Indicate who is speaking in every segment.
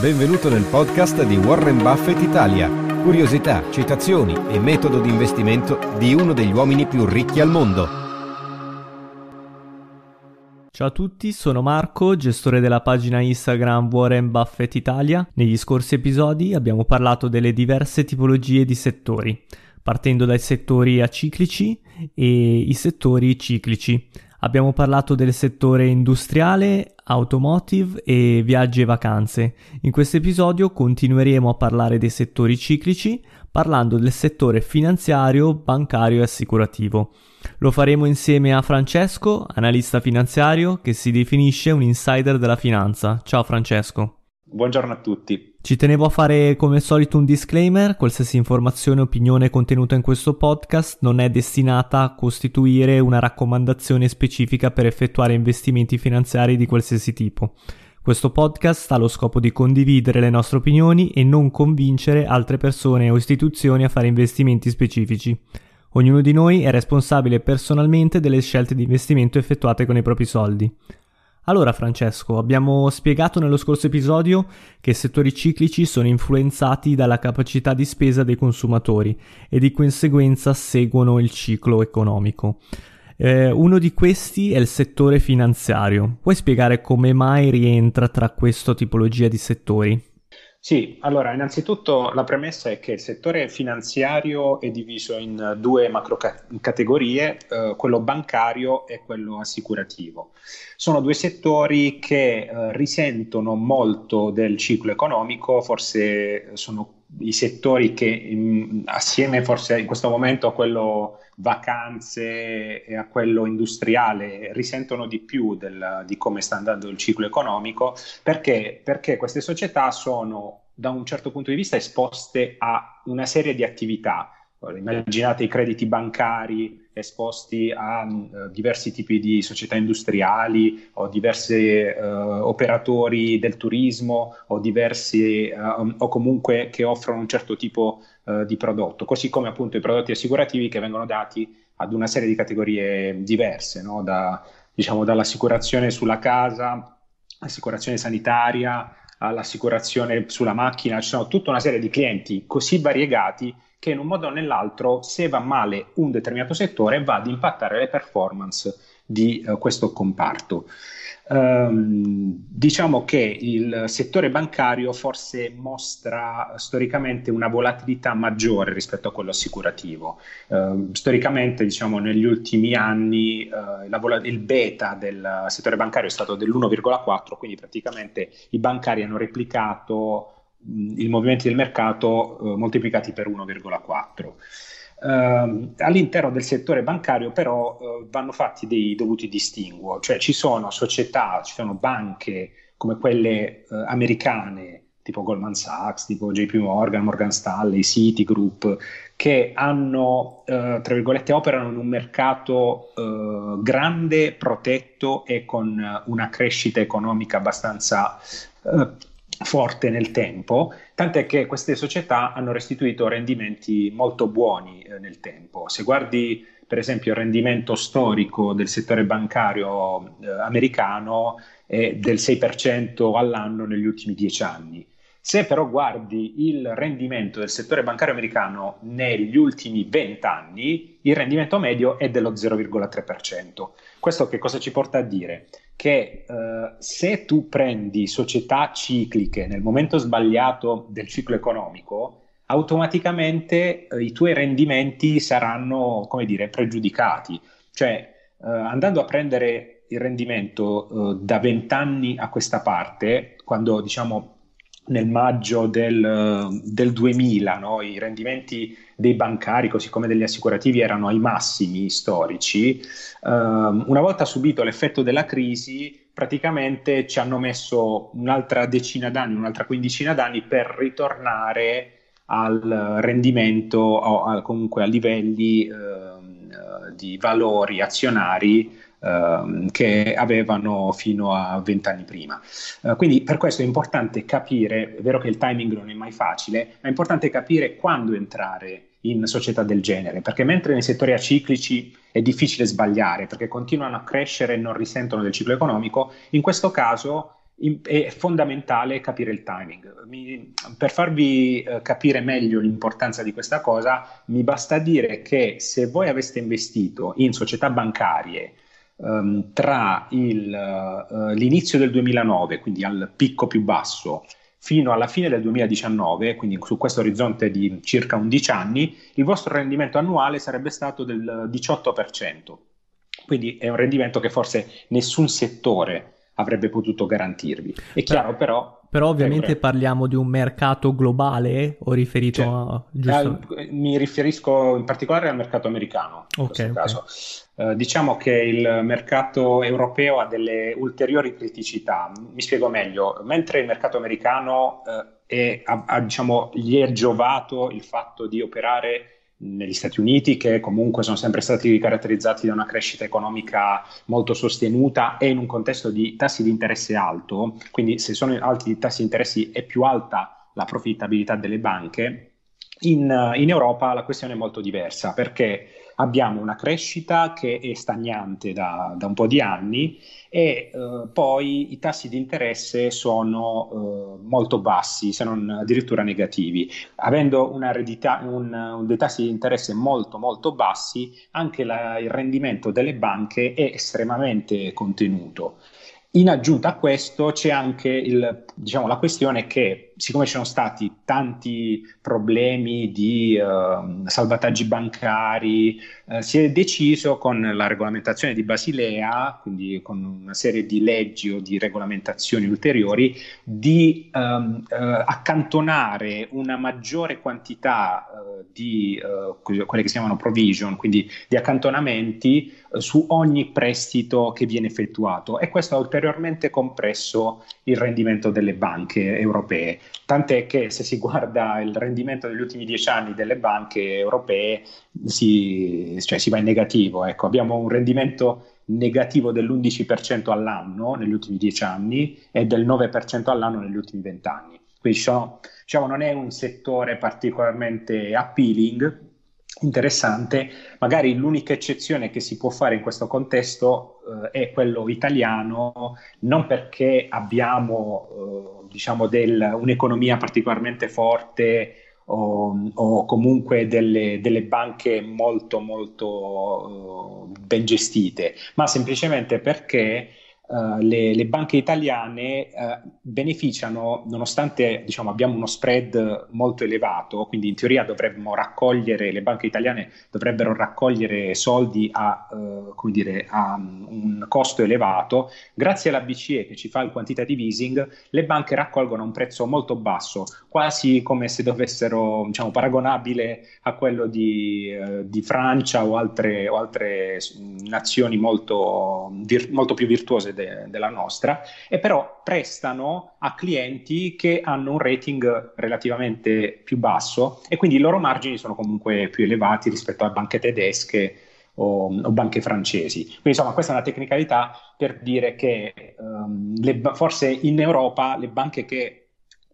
Speaker 1: Benvenuto nel podcast di Warren Buffett Italia. Curiosità, citazioni e metodo di investimento di uno degli uomini più ricchi al mondo.
Speaker 2: Ciao a tutti, sono Marco, gestore della pagina Instagram Warren Buffett Italia. Negli scorsi episodi abbiamo parlato delle diverse tipologie di settori, partendo dai settori aciclici e i settori ciclici. Abbiamo parlato del settore industriale, automotive e viaggi e vacanze. In questo episodio continueremo a parlare dei settori ciclici, parlando del settore finanziario, bancario e assicurativo. Lo faremo insieme a Francesco, analista finanziario, che si definisce un insider della finanza. Ciao Francesco.
Speaker 3: Buongiorno a tutti.
Speaker 2: Ci tenevo a fare come al solito un disclaimer, qualsiasi informazione o opinione contenuta in questo podcast non è destinata a costituire una raccomandazione specifica per effettuare investimenti finanziari di qualsiasi tipo. Questo podcast ha lo scopo di condividere le nostre opinioni e non convincere altre persone o istituzioni a fare investimenti specifici. Ognuno di noi è responsabile personalmente delle scelte di investimento effettuate con i propri soldi. Allora Francesco, abbiamo spiegato nello scorso episodio che i settori ciclici sono influenzati dalla capacità di spesa dei consumatori e di conseguenza seguono il ciclo economico. Eh, uno di questi è il settore finanziario. Puoi spiegare come mai rientra tra questa tipologia di settori?
Speaker 3: Sì, allora innanzitutto la premessa è che il settore finanziario è diviso in due macro categorie, eh, quello bancario e quello assicurativo. Sono due settori che eh, risentono molto del ciclo economico, forse sono i settori che in, assieme forse in questo momento a quello vacanze e a quello industriale risentono di più del, di come sta andando il ciclo economico perché, perché queste società sono da un certo punto di vista esposte a una serie di attività. Immaginate i crediti bancari esposti a uh, diversi tipi di società industriali o diversi uh, operatori del turismo o diversi uh, o comunque che offrono un certo tipo di prodotto, così come appunto i prodotti assicurativi che vengono dati ad una serie di categorie diverse, no? da, diciamo, dall'assicurazione sulla casa, assicurazione sanitaria, all'assicurazione sulla macchina, ci sono tutta una serie di clienti così variegati che in un modo o nell'altro, se va male un determinato settore, va ad impattare le performance di uh, questo comparto. Um, diciamo che il settore bancario forse mostra storicamente una volatilità maggiore rispetto a quello assicurativo. Uh, storicamente, diciamo, negli ultimi anni uh, vol- il beta del settore bancario è stato dell'1,4, quindi praticamente i bancari hanno replicato i movimenti del mercato eh, moltiplicati per 1,4. Uh, all'interno del settore bancario però uh, vanno fatti dei dovuti distinguo, cioè ci sono società, ci sono banche come quelle uh, americane tipo Goldman Sachs, tipo JP Morgan, Morgan Stanley, Citigroup, che hanno, tra virgolette, operano in un mercato grande, protetto e con una crescita economica abbastanza forte nel tempo, tant'è che queste società hanno restituito rendimenti molto buoni eh, nel tempo. Se guardi per esempio il rendimento storico del settore bancario eh, americano è del 6% all'anno negli ultimi dieci anni. Se però guardi il rendimento del settore bancario americano negli ultimi 20 anni, il rendimento medio è dello 0,3%. Questo che cosa ci porta a dire? Che eh, se tu prendi società cicliche nel momento sbagliato del ciclo economico, automaticamente eh, i tuoi rendimenti saranno, come dire, pregiudicati. Cioè, eh, andando a prendere il rendimento eh, da 20 anni a questa parte, quando diciamo nel maggio del, del 2000 no? i rendimenti dei bancari così come degli assicurativi erano ai massimi storici, um, una volta subito l'effetto della crisi praticamente ci hanno messo un'altra decina d'anni, un'altra quindicina d'anni per ritornare al rendimento o comunque a livelli eh, di valori azionari eh, che avevano fino a vent'anni prima. Eh, quindi per questo è importante capire, è vero che il timing non è mai facile, ma è importante capire quando entrare in società del genere, perché mentre nei settori aciclici è difficile sbagliare, perché continuano a crescere e non risentono del ciclo economico, in questo caso è fondamentale capire il timing. Mi, per farvi eh, capire meglio l'importanza di questa cosa, mi basta dire che se voi aveste investito in società bancarie um, tra il, uh, l'inizio del 2009, quindi al picco più basso, fino alla fine del 2019, quindi su questo orizzonte di circa 11 anni, il vostro rendimento annuale sarebbe stato del 18%. Quindi è un rendimento che forse nessun settore avrebbe potuto garantirvi. È chiaro però...
Speaker 2: Però ovviamente parliamo di un mercato globale o riferito
Speaker 3: a... Giusto... Eh, mi riferisco in particolare al mercato americano. In okay, okay. caso. Eh, diciamo che il mercato europeo ha delle ulteriori criticità. Mi spiego meglio. Mentre il mercato americano eh, è, ha, ha, diciamo, gli è giovato il fatto di operare negli Stati Uniti, che comunque sono sempre stati caratterizzati da una crescita economica molto sostenuta e in un contesto di tassi di interesse alto, quindi se sono alti i tassi di interesse è più alta la profittabilità delle banche, in, in Europa la questione è molto diversa perché abbiamo una crescita che è stagnante da, da un po' di anni e eh, poi i tassi di interesse sono eh, molto bassi, se non addirittura negativi. Avendo un, un, dei tassi di interesse molto molto bassi, anche la, il rendimento delle banche è estremamente contenuto. In aggiunta a questo c'è anche il, diciamo, la questione che, siccome ci sono stati tanti problemi di uh, salvataggi bancari, uh, si è deciso con la regolamentazione di Basilea, quindi con una serie di leggi o di regolamentazioni ulteriori, di um, uh, accantonare una maggiore quantità di quelle che si chiamano provision, quindi di accantonamenti su ogni prestito che viene effettuato e questo ha ulteriormente compresso il rendimento delle banche europee. Tant'è che se si guarda il rendimento degli ultimi dieci anni delle banche europee si, cioè si va in negativo. Ecco, abbiamo un rendimento negativo dell'11% all'anno negli ultimi dieci anni e del 9% all'anno negli ultimi vent'anni. Quindi sono, diciamo, non è un settore particolarmente appealing interessante. Magari l'unica eccezione che si può fare in questo contesto eh, è quello italiano, non perché abbiamo eh, diciamo del, un'economia particolarmente forte o, o comunque delle, delle, banche molto molto uh, ben gestite, ma semplicemente perché Uh, le, le, banche italiane uh, beneficiano, nonostante diciamo, abbiamo uno spread molto elevato, quindi in teoria dovremmo raccogliere, le banche italiane dovrebbero raccogliere soldi a, uh, dire, a un costo elevato, grazie alla BCE che ci fa il quantitative easing, le banche raccolgono a un prezzo molto basso, quasi come se dovessero, diciamo, paragonabile a quello di, di Francia o altre, o altre nazioni molto, vir- molto più virtuose de- della nostra, e però prestano a clienti che hanno un rating relativamente più basso e quindi i loro margini sono comunque più elevati rispetto a banche tedesche o, o banche francesi. Quindi insomma questa è una tecnicalità per dire che um, le, forse in Europa le banche che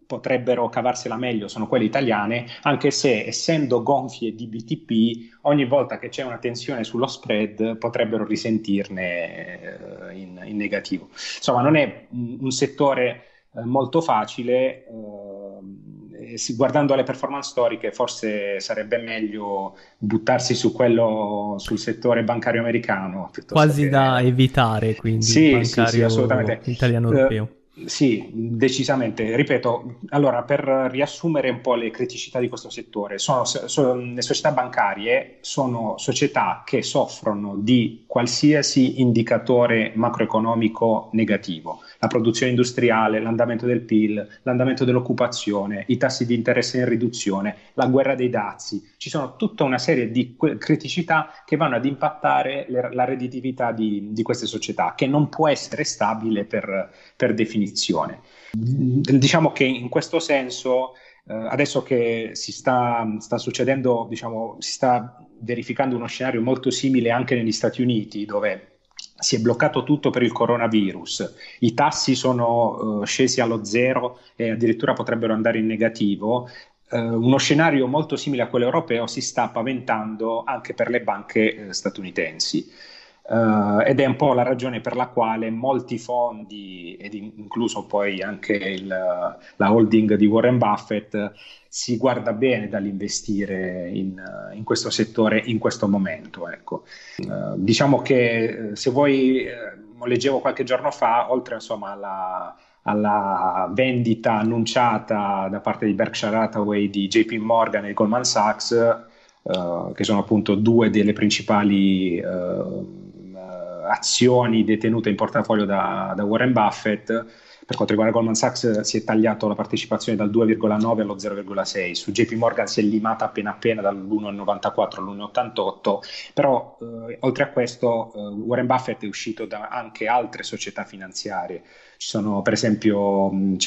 Speaker 3: potrebbero cavarsela meglio sono quelle italiane, anche se essendo gonfie di BTP, ogni volta che c'è una tensione sullo spread potrebbero risentirne eh, in, negativo. Insomma, non è un, settore eh, molto facile. Eh, guardando alle performance storiche, forse sarebbe meglio buttarsi su quello sul settore bancario americano.
Speaker 2: Quasi che... da evitare, quindi sì, bancario sì, sì, assolutamente. italiano europeo. Uh,
Speaker 3: sì, decisamente. Ripeto, allora per riassumere un po' le criticità di questo settore, sono, sono, le società bancarie sono società che soffrono di qualsiasi indicatore macroeconomico negativo, la produzione industriale, l'andamento del PIL, l'andamento dell'occupazione, i tassi di interesse in riduzione, la guerra dei dazi. Ci sono tutta una serie di criticità che vanno ad impattare le, la redditività di, di, queste società, che non può essere stabile per, per definizione. Diciamo che in questo senso eh, adesso che si sta, sta succedendo, diciamo, si sta verificando uno scenario molto simile anche negli Stati Uniti, dove si è bloccato tutto per il coronavirus, i tassi sono uh, scesi allo zero e addirittura potrebbero andare in negativo. Uh, uno scenario molto simile a quello europeo si sta paventando anche per le banche uh, statunitensi. Uh, ed è un po' la ragione per la quale molti fondi, ed incluso poi anche il, la holding di Warren Buffett, si guarda bene dall'investire in, in questo settore in questo momento. Ecco. Uh, diciamo che eh, se voi, eh, leggevo qualche giorno fa, oltre insomma alla, alla vendita annunciata da parte di Berkshire Hathaway di JP Morgan e Goldman Sachs, Uh, che sono appunto due delle principali azioni detenute in portafoglio da, da, Warren Buffett. Per quanto riguarda Goldman Sachs si è tagliato la partecipazione dal 2,9 allo 0,6, su JP Morgan si è limata appena appena dall'1,94 all'1,88, però eh, oltre a questo eh, Warren Buffett è uscito da anche altre società finanziarie, ci sono per esempio mh,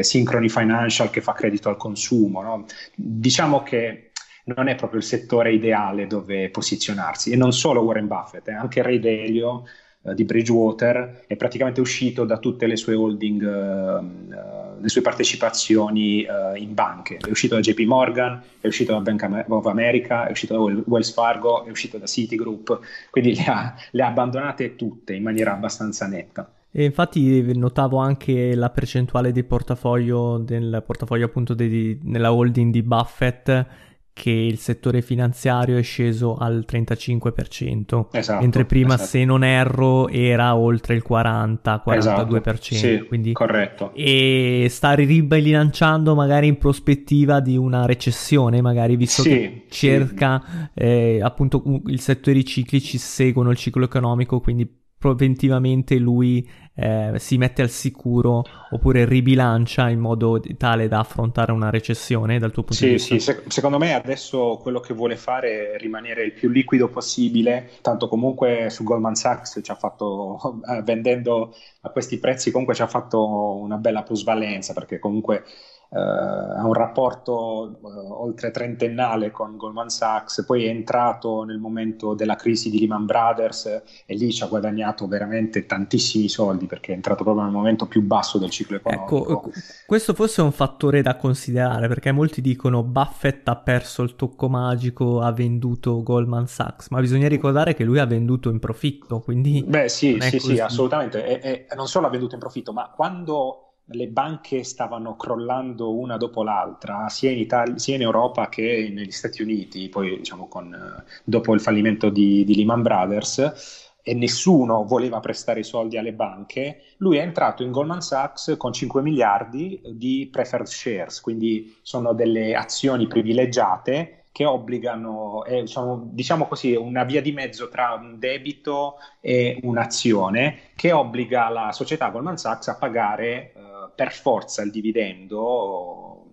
Speaker 3: Synchrony Financial che fa credito al consumo, no? diciamo che non è proprio il settore ideale dove posizionarsi. E non solo Warren Buffett, eh, anche Ray Dalio eh, di Bridgewater è praticamente uscito da tutte le sue holding, eh, le sue partecipazioni eh, in banche. È uscito da JP Morgan, è uscito da Bank of America, è uscito da Wells Fargo, è uscito da Citigroup, quindi le ha, le ha abbandonate tutte in maniera abbastanza netta.
Speaker 2: E infatti notavo anche la percentuale di portafoglio del portafoglio appunto di, nella holding di Buffett che il settore finanziario è sceso al 35%, esatto, mentre prima, esatto. se non erro, era oltre il 40-42%. Esatto,
Speaker 3: sì, quindi, corretto.
Speaker 2: E sta ribilanciando magari in prospettiva di una recessione, magari visto sì, che cerca sì. eh, appunto il settore ciclici seguono il ciclo economico, quindi preventivamente lui eh, si mette al sicuro oppure ribilancia in modo tale da affrontare una recessione dal tuo punto
Speaker 3: sì,
Speaker 2: di vista?
Speaker 3: Sì, se- secondo me adesso quello che vuole fare è rimanere il più liquido possibile, tanto comunque su Goldman Sachs ci ha fatto, vendendo a questi prezzi comunque ci ha fatto una bella plusvalenza perché comunque ha un rapporto uh, oltre trentennale con Goldman Sachs, poi è entrato nel momento della crisi di Lehman Brothers e lì ci ha guadagnato veramente tantissimi soldi perché è entrato proprio nel momento più basso del ciclo economico.
Speaker 2: Ecco, questo forse è un fattore da considerare perché molti dicono Buffett ha perso il tocco magico, ha venduto Goldman Sachs, ma bisogna ricordare che lui ha venduto in profitto, quindi...
Speaker 3: Beh sì, sì, sì, assolutamente, e, e non solo ha venduto in profitto, ma quando le banche stavano crollando una dopo l'altra, sia in, Italia, sia in Europa che negli Stati Uniti, poi diciamo con, dopo il fallimento di, di Lehman Brothers, e nessuno voleva prestare i soldi alle banche, lui è entrato in Goldman Sachs con 5 miliardi di preferred shares, quindi sono delle azioni privilegiate che obbligano, è, diciamo, diciamo così, una via di mezzo tra un debito e un'azione che obbliga la società Goldman Sachs a pagare per forza il dividendo uh,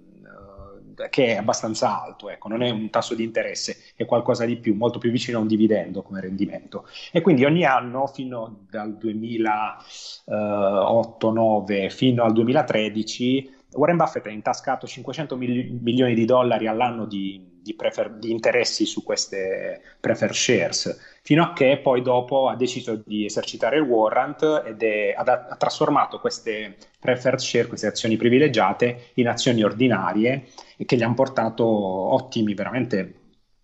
Speaker 3: che è abbastanza alto, ecco, non è un tasso di interesse, è qualcosa di più, molto più vicino a un dividendo come rendimento. E quindi ogni anno, fino dal 2008-9 fino al 2013, Warren Buffett ha intascato 500 mil- milioni di dollari all'anno di di, prefer- di, interessi su queste prefer shares, fino a che poi dopo ha deciso di esercitare il warrant ed è, ha, ha, trasformato queste preferred share, queste azioni privilegiate, in azioni ordinarie e che gli hanno portato ottimi, veramente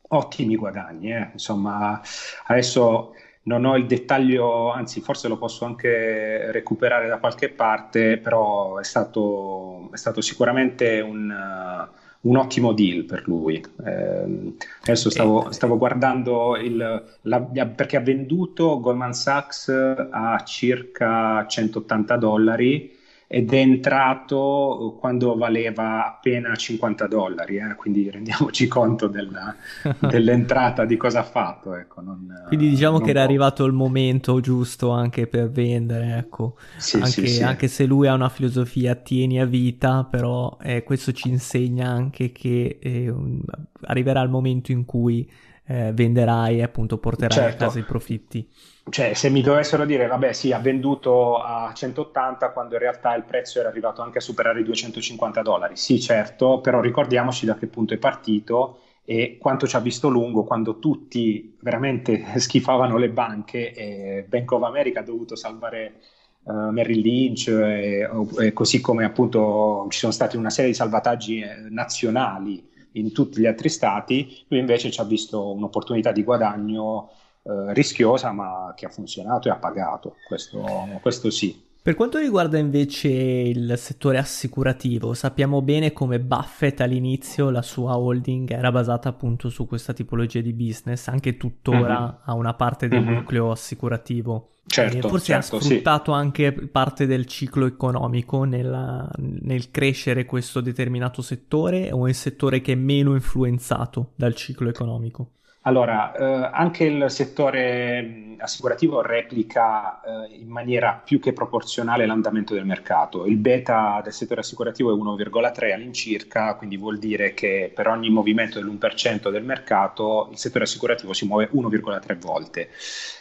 Speaker 3: ottimi guadagni. Eh. Insomma, adesso non ho il dettaglio, anzi forse lo posso anche recuperare da qualche parte, però è stato, è stato sicuramente un un ottimo deal per lui. Eh, adesso stavo, stavo guardando il, la, perché ha venduto Goldman Sachs a circa 180 dollari ed è entrato quando valeva appena 50 dollari, eh? quindi rendiamoci conto della, dell'entrata di cosa ha fatto. Ecco, non,
Speaker 2: quindi diciamo che era può. arrivato il momento giusto anche per vendere, ecco. sì, anche, sì, sì. anche, se lui ha una filosofia tieni a vita, però eh, questo ci insegna anche che eh, arriverà il momento in cui eh, venderai e appunto porterai certo. a casa i profitti.
Speaker 3: Cioè, se mi dovessero dire, vabbè, sì, ha venduto a 180 quando in realtà il prezzo era arrivato anche a superare i 250 dollari. Sì, certo, però ricordiamoci da che punto è partito e quanto ci ha visto lungo quando tutti veramente schifavano le banche e Bank of America ha dovuto salvare uh, Merrill Lynch e, e, così come appunto ci sono stati una serie di salvataggi eh, nazionali in tutti gli altri stati, lui invece ci ha visto un'opportunità di guadagno eh, rischiosa ma che ha funzionato e ha pagato, questo, questo sì.
Speaker 2: Per quanto riguarda invece il settore assicurativo, sappiamo bene come Buffett all'inizio la sua holding era basata appunto su questa tipologia di business, anche tuttora mm-hmm. ha una parte del mm-hmm. nucleo assicurativo.
Speaker 3: Certo,
Speaker 2: forse
Speaker 3: certo,
Speaker 2: ha sfruttato sì. anche parte del ciclo economico nella, nel crescere questo determinato settore o è un settore che è meno influenzato dal ciclo economico?
Speaker 3: Allora, eh, anche il settore assicurativo replica eh, in maniera più che proporzionale l'andamento del mercato. Il beta del settore assicurativo è 1,3 all'incirca, quindi vuol dire che per ogni movimento dell'1% del mercato il settore assicurativo si muove 1,3 volte.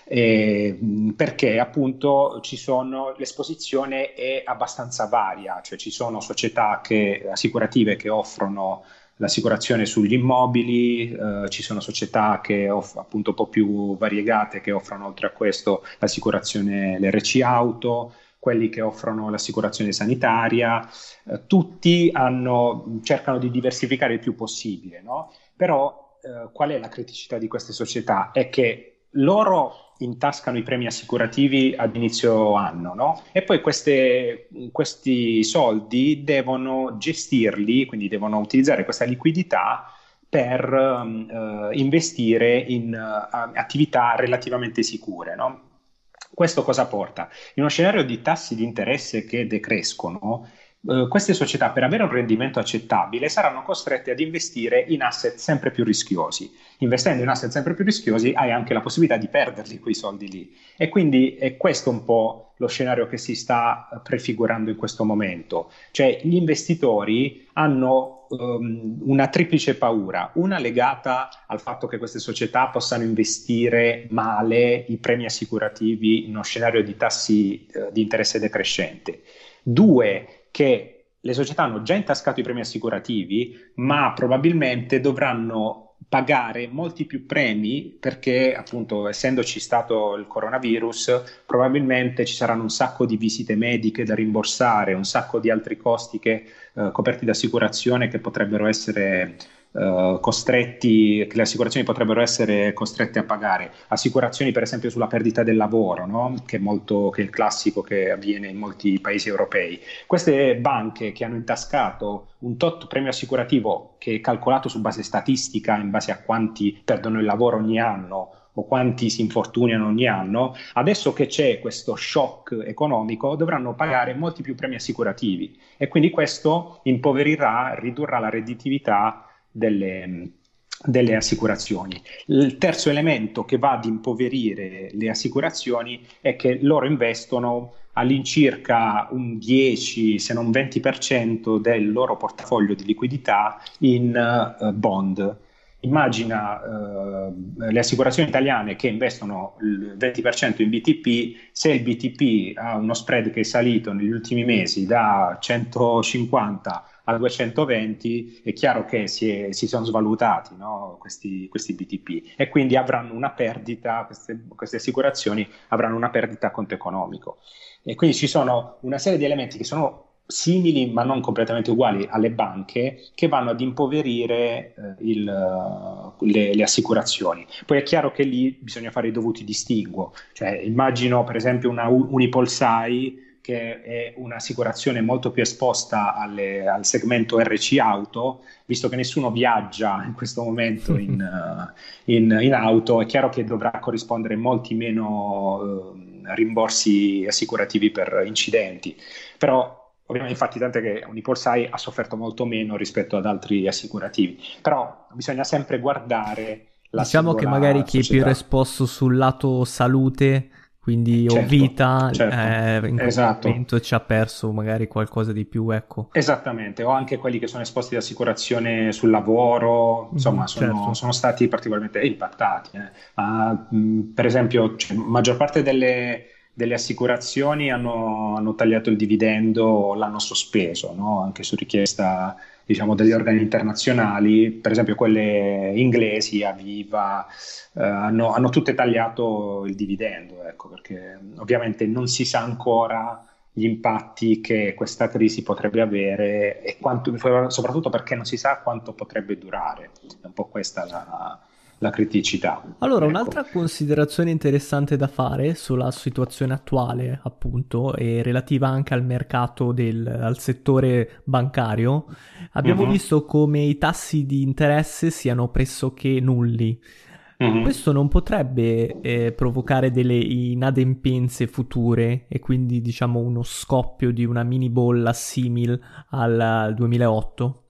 Speaker 3: E, perché appunto ci sono, l'esposizione è abbastanza varia, cioè ci sono società che, assicurative che offrono l'assicurazione sugli immobili, eh, ci sono società che off- appunto un po' più variegate che offrono oltre a questo l'assicurazione, l'RC auto, quelli che offrono l'assicurazione sanitaria, eh, tutti hanno, cercano di diversificare il più possibile, no? però eh, qual è la criticità di queste società? È che loro intascano i premi assicurativi ad inizio anno, no? E poi queste, questi soldi devono gestirli, quindi devono utilizzare questa liquidità per uh, investire in uh, attività relativamente sicure, no? Questo cosa porta? In uno scenario di tassi di interesse che decrescono, Uh, queste società per avere un rendimento accettabile saranno costrette ad investire in asset sempre più rischiosi. Investendo in asset sempre più rischiosi hai anche la possibilità di perderli quei soldi lì. E quindi è questo un po' lo scenario che si sta prefigurando in questo momento. Cioè gli investitori hanno um, una triplice paura, una legata al fatto che queste società possano investire male i premi assicurativi in uno scenario di tassi uh, di interesse decrescente. Due, che le società hanno già intascato i premi assicurativi, ma probabilmente dovranno pagare molti più premi perché appunto essendoci stato il coronavirus probabilmente ci saranno un sacco di visite mediche da rimborsare, un sacco di altri costi che, eh, coperti da assicurazione che potrebbero essere Uh, costretti, che le assicurazioni potrebbero essere costrette a pagare. Assicurazioni, per esempio, sulla perdita del lavoro, no? che, è molto, che, è il classico che avviene in molti paesi europei. Queste banche che hanno intascato un tot premio assicurativo che è calcolato su base statistica, in base a quanti perdono il lavoro ogni anno o quanti si infortuniano ogni anno, adesso che c'è questo shock economico dovranno pagare molti più premi assicurativi e quindi questo impoverirà, ridurrà la redditività delle, delle assicurazioni. Il terzo elemento che va ad impoverire le assicurazioni è che loro investono all'incirca un 10 se non 20% del loro portafoglio di liquidità in uh, bond. Immagina uh, le assicurazioni italiane che investono il 20% in BTP, se il BTP ha uno spread che è salito negli ultimi mesi da 150 a 220 è chiaro che si, è, si sono svalutati no? questi, questi, BTP e quindi avranno una perdita, queste, queste assicurazioni avranno una perdita a conto economico. E quindi ci sono una serie di elementi che sono simili ma non completamente uguali alle banche che vanno ad impoverire eh, il, le, le, assicurazioni. Poi è chiaro che lì bisogna fare i dovuti distinguo, cioè immagino per esempio una Unipolsai che è un'assicurazione molto più esposta alle, al segmento RC auto, visto che nessuno viaggia in questo momento in, uh, in, in auto, è chiaro che dovrà corrispondere molti meno uh, rimborsi assicurativi per incidenti. Però Ovviamente, infatti, tant'è che Unipolsai ha sofferto molto meno rispetto ad altri assicurativi, però bisogna sempre guardare la
Speaker 2: Diciamo che magari chi è più esposto sul lato salute quindi certo, o vita certo. eh, in esatto. momento ci ha perso magari qualcosa di più ecco
Speaker 3: esattamente o anche quelli che sono esposti ad assicurazione sul lavoro insomma mm, sono, certo. sono, stati particolarmente impattati eh. Ma, mh, per esempio cioè, maggior parte delle, delle assicurazioni hanno, hanno, tagliato il dividendo o l'hanno sospeso no? anche su richiesta diciamo, degli organi internazionali, per esempio quelle inglesi, Aviva, eh, hanno, hanno, tutte tagliato il dividendo, ecco, perché ovviamente non si sa ancora gli impatti che questa crisi potrebbe avere e quanto, soprattutto perché non si sa quanto potrebbe durare. È un po' questa la, la criticità.
Speaker 2: Allora, ecco. un'altra considerazione interessante da fare sulla situazione attuale, appunto, e relativa anche al mercato del al settore bancario, abbiamo uh-huh. visto come i tassi di interesse siano pressoché nulli. Uh-huh. Questo non potrebbe eh, provocare delle inadempienze future e quindi diciamo uno scoppio di una mini bolla simile al 2008?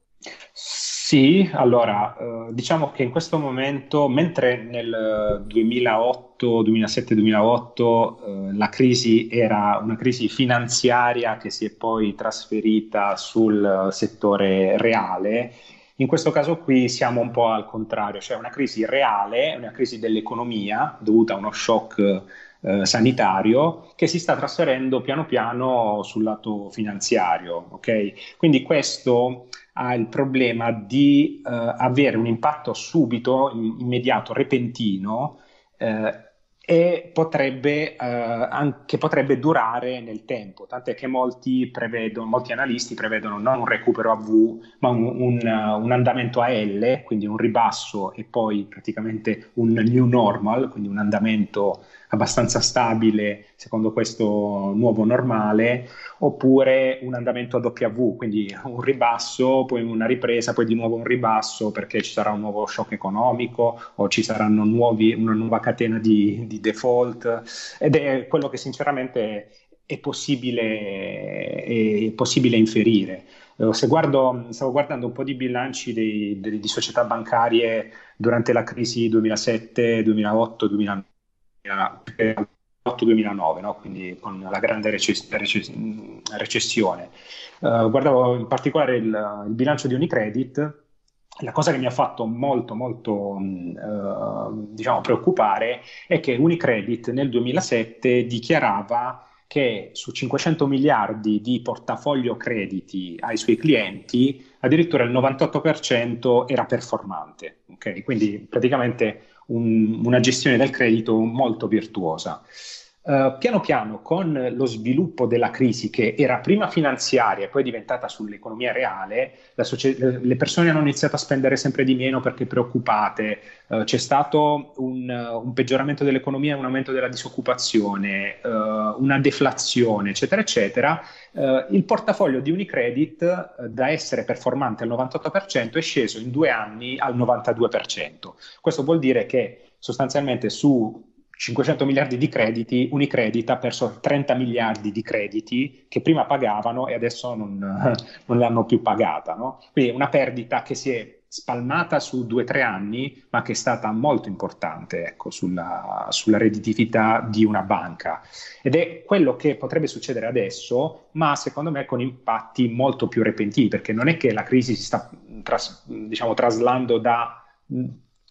Speaker 3: Sì, allora, eh, diciamo che in questo momento, mentre nel 2008, 2007, 2008 eh, la crisi era una crisi finanziaria che si è poi trasferita sul settore reale, in questo caso qui siamo un po' al contrario, cioè una crisi reale, una crisi dell'economia dovuta a uno shock eh, sanitario che si sta trasferendo piano piano sul lato finanziario. Okay? Quindi questo ha il problema di uh, avere un impatto subito, immediato, repentino eh, e potrebbe, uh, anche, potrebbe durare nel tempo, tant'è che molti, prevedono, molti analisti prevedono non un recupero a V, ma un, un, un, andamento a L, quindi un ribasso e poi praticamente un new normal, quindi un andamento abbastanza stabile secondo questo nuovo normale, oppure un andamento a W, quindi un ribasso, poi una ripresa, poi di nuovo un ribasso perché ci sarà un nuovo shock economico o ci saranno nuovi, una nuova catena di, di default ed è quello che sinceramente è possibile, è possibile inferire. Eh, se guardo, stavo guardando un po' di bilanci dei, dei, di società bancarie durante la crisi 2007, 2008, 2009 2008-2009, no? quindi con la grande recess- recess- recessione. Uh, guardavo in particolare il, il, bilancio di Unicredit, la cosa che mi ha fatto molto, molto uh, diciamo, preoccupare è che Unicredit nel 2007 dichiarava che su 500 miliardi di portafoglio crediti ai suoi clienti, addirittura il 98% era performante. Okay? Quindi praticamente un, una gestione del credito molto virtuosa. Uh, piano piano, con lo sviluppo della crisi che era prima finanziaria e poi diventata sull'economia reale, socie- le persone hanno iniziato a spendere sempre di meno perché preoccupate, uh, c'è stato un, uh, un, peggioramento dell'economia, un aumento della disoccupazione, una deflazione, eccetera, eccetera. il portafoglio di Unicredit, da essere performante al 98%, è sceso in due anni al 92%. Questo vuol dire che sostanzialmente su 500 miliardi di crediti, Unicredit ha perso 30 miliardi di crediti che prima pagavano e adesso non, non l'hanno più pagata. No? Quindi una perdita che si è spalmata su due o tre anni, ma che è stata molto importante ecco, sulla, sulla redditività di una banca. Ed è quello che potrebbe succedere adesso, ma secondo me con impatti molto più repentini, perché non è che la crisi si sta tras, diciamo, traslando da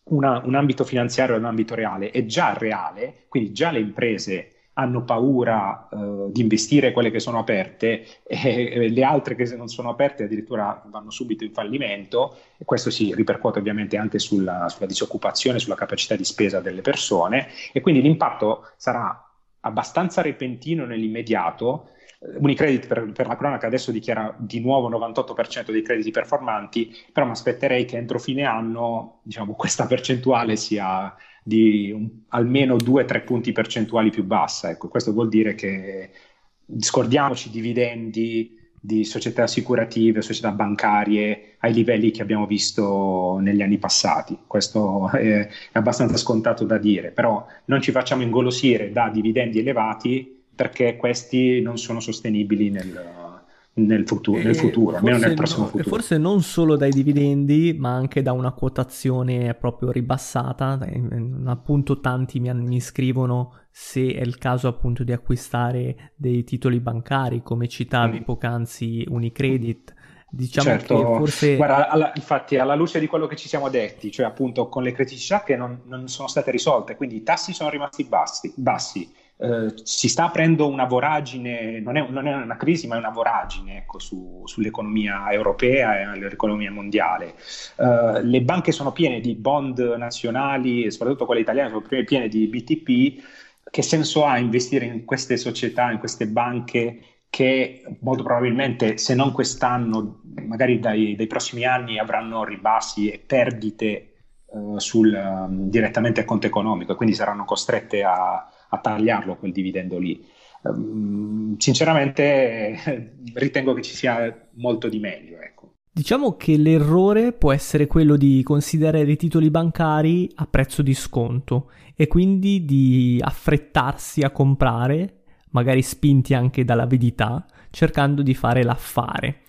Speaker 3: una, un ambito finanziario e un ambito reale. È già reale, quindi già le imprese hanno paura uh, di investire quelle che sono aperte e, le altre che non sono aperte addirittura vanno subito in fallimento e questo si ripercuote ovviamente anche sulla, sulla disoccupazione, sulla capacità di spesa delle persone e quindi l'impatto sarà abbastanza repentino nell'immediato Unicredit per, per, la cronaca adesso dichiara di nuovo 98% dei crediti performanti, però mi aspetterei che entro fine anno diciamo, questa percentuale sia di un, almeno 2-3 punti percentuali più bassa. Ecco, questo vuol dire che scordiamoci dividendi di società assicurative, società bancarie ai livelli che abbiamo visto negli anni passati. Questo è, è abbastanza scontato da dire, però non ci facciamo ingolosire da dividendi elevati perché questi non sono sostenibili nel, nel, futuro, nel futuro almeno nel prossimo
Speaker 2: no,
Speaker 3: futuro.
Speaker 2: Forse non solo dai dividendi, ma anche da una quotazione proprio ribassata. Appunto, tanti mi, mi scrivono se è il caso appunto di acquistare dei titoli bancari, come citavi mm. poc'anzi Unicredit. Diciamo certo, che forse.
Speaker 3: Guarda, alla, infatti, alla luce di quello che ci siamo detti, cioè appunto con le criticità che non, non sono state risolte, quindi i tassi sono rimasti bassi, bassi eh, si sta aprendo una voragine, non è, non è, una crisi, ma è una voragine ecco, su, sull'economia europea e l'economia mondiale. Eh, le banche sono piene di bond nazionali, soprattutto quelle italiane sono piene di BTP. Che senso ha investire in queste società, in queste banche che molto probabilmente, se non quest'anno, magari dai, dai prossimi anni avranno ribassi e perdite uh, sul, um, direttamente al conto economico e quindi saranno costrette a, a tagliarlo quel dividendo lì. Um, sinceramente ritengo che ci sia molto di meglio. Ecco.
Speaker 2: Diciamo che l'errore può essere quello di considerare i titoli bancari a prezzo di sconto e quindi di affrettarsi a comprare, magari spinti anche dall'avidità, cercando di fare l'affare,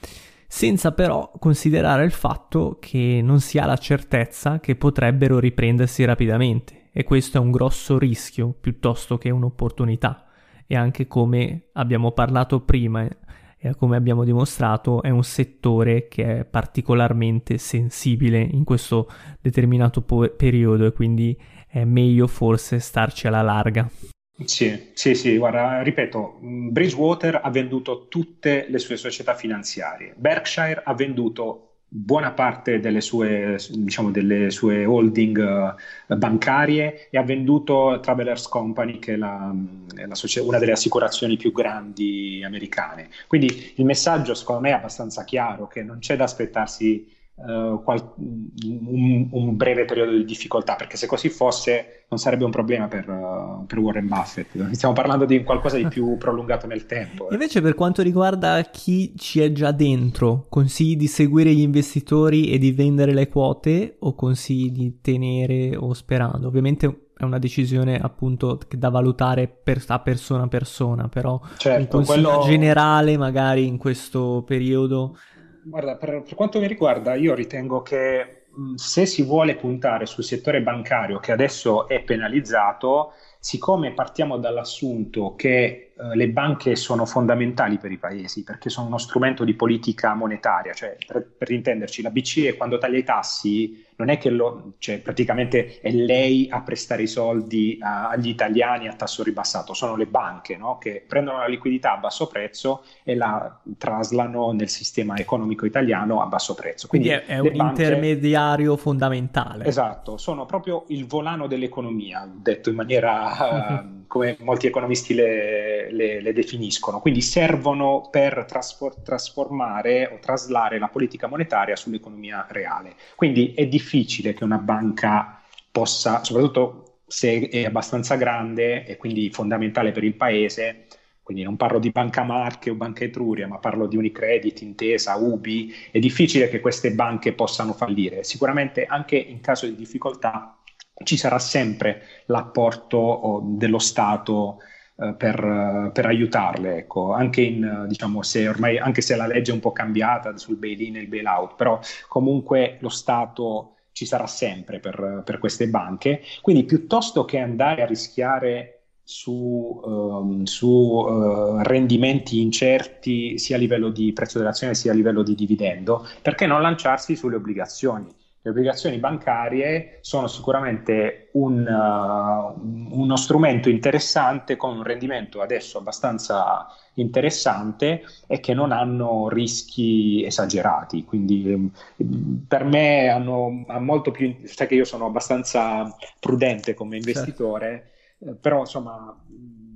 Speaker 2: senza però considerare il fatto che non si ha la certezza che potrebbero riprendersi rapidamente e questo è un grosso rischio piuttosto che un'opportunità e anche come abbiamo parlato prima e come abbiamo dimostrato è un settore che è particolarmente sensibile in questo determinato po- periodo e quindi è meglio forse starci alla larga.
Speaker 3: Sì, sì, sì, guarda, ripeto, Bridgewater ha venduto tutte le sue società finanziarie, Berkshire ha venduto buona parte delle sue, diciamo, delle sue holding uh, bancarie e ha venduto Travelers Company, che è, la, è la socia- una delle assicurazioni più grandi americane. Quindi il messaggio, secondo me, è abbastanza chiaro, che non c'è da aspettarsi uh, qual- un, un, breve periodo di difficoltà, perché se così fosse non sarebbe un problema per, uh, per, Warren Buffett. Stiamo parlando di qualcosa di più prolungato nel tempo.
Speaker 2: Eh. Invece per quanto riguarda chi ci è già dentro, consigli di seguire gli investitori e di vendere le quote o consigli di tenere o sperando? Ovviamente è una decisione appunto da valutare per, a persona a persona, però certo, un consiglio quello... generale magari in questo periodo
Speaker 3: Guarda, per, per, quanto mi riguarda, io ritengo che mh, se si vuole puntare sul settore bancario, che adesso è penalizzato, siccome partiamo dall'assunto che eh, le banche sono fondamentali per i paesi, perché sono uno strumento di politica monetaria, cioè per, per intenderci, la BCE quando taglia i tassi non è che lo, cioè, praticamente è lei a prestare i soldi a, agli italiani a tasso ribassato, sono le banche no? che prendono la liquidità a basso prezzo e la traslano nel sistema economico italiano a basso prezzo.
Speaker 2: Quindi, Quindi è, è un banche, intermediario fondamentale.
Speaker 3: Esatto, sono proprio il volano dell'economia, detto in maniera uh, come molti economisti le, le, le, definiscono. Quindi servono per trasfor- trasformare o traslare la politica monetaria sull'economia reale. Quindi è difficile difficile che una banca possa, soprattutto se è abbastanza grande e quindi fondamentale per il paese, quindi non parlo di Banca Marche o Banca Etruria, ma parlo di Unicredit, Intesa, Ubi, è difficile che queste banche possano fallire. Sicuramente anche in caso di difficoltà ci sarà sempre l'apporto dello Stato eh, per, per, aiutarle, ecco. anche, in, diciamo, se ormai, anche se la legge è un po' cambiata sul bail-in e il bail-out, però comunque lo Stato ci sarà sempre per, per queste banche. Quindi piuttosto che andare a rischiare su, um, su uh, rendimenti incerti sia a livello di prezzo dell'azione sia a livello di dividendo, perché non lanciarsi sulle obbligazioni? Le obbligazioni bancarie sono sicuramente un, uh, uno strumento interessante con un rendimento adesso abbastanza interessante e che non hanno rischi esagerati. Quindi per me hanno, hanno molto più... Sai che io sono abbastanza prudente come certo. investitore, certo. però insomma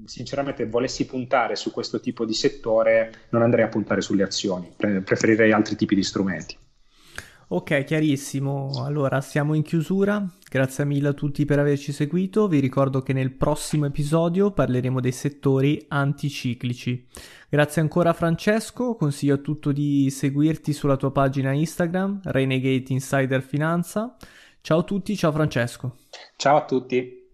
Speaker 3: sinceramente volessi puntare su questo tipo di settore non andrei a puntare sulle azioni, preferirei altri tipi di strumenti.
Speaker 2: Ok, chiarissimo. Allora, siamo in chiusura. Grazie mille a tutti per averci seguito. Vi ricordo che nel prossimo episodio parleremo dei settori anticiclici. Grazie ancora Francesco, consiglio a tutto di seguirti sulla tua pagina Instagram, Renegade Insider Finanza. Ciao a tutti, ciao Francesco.
Speaker 3: Ciao a tutti.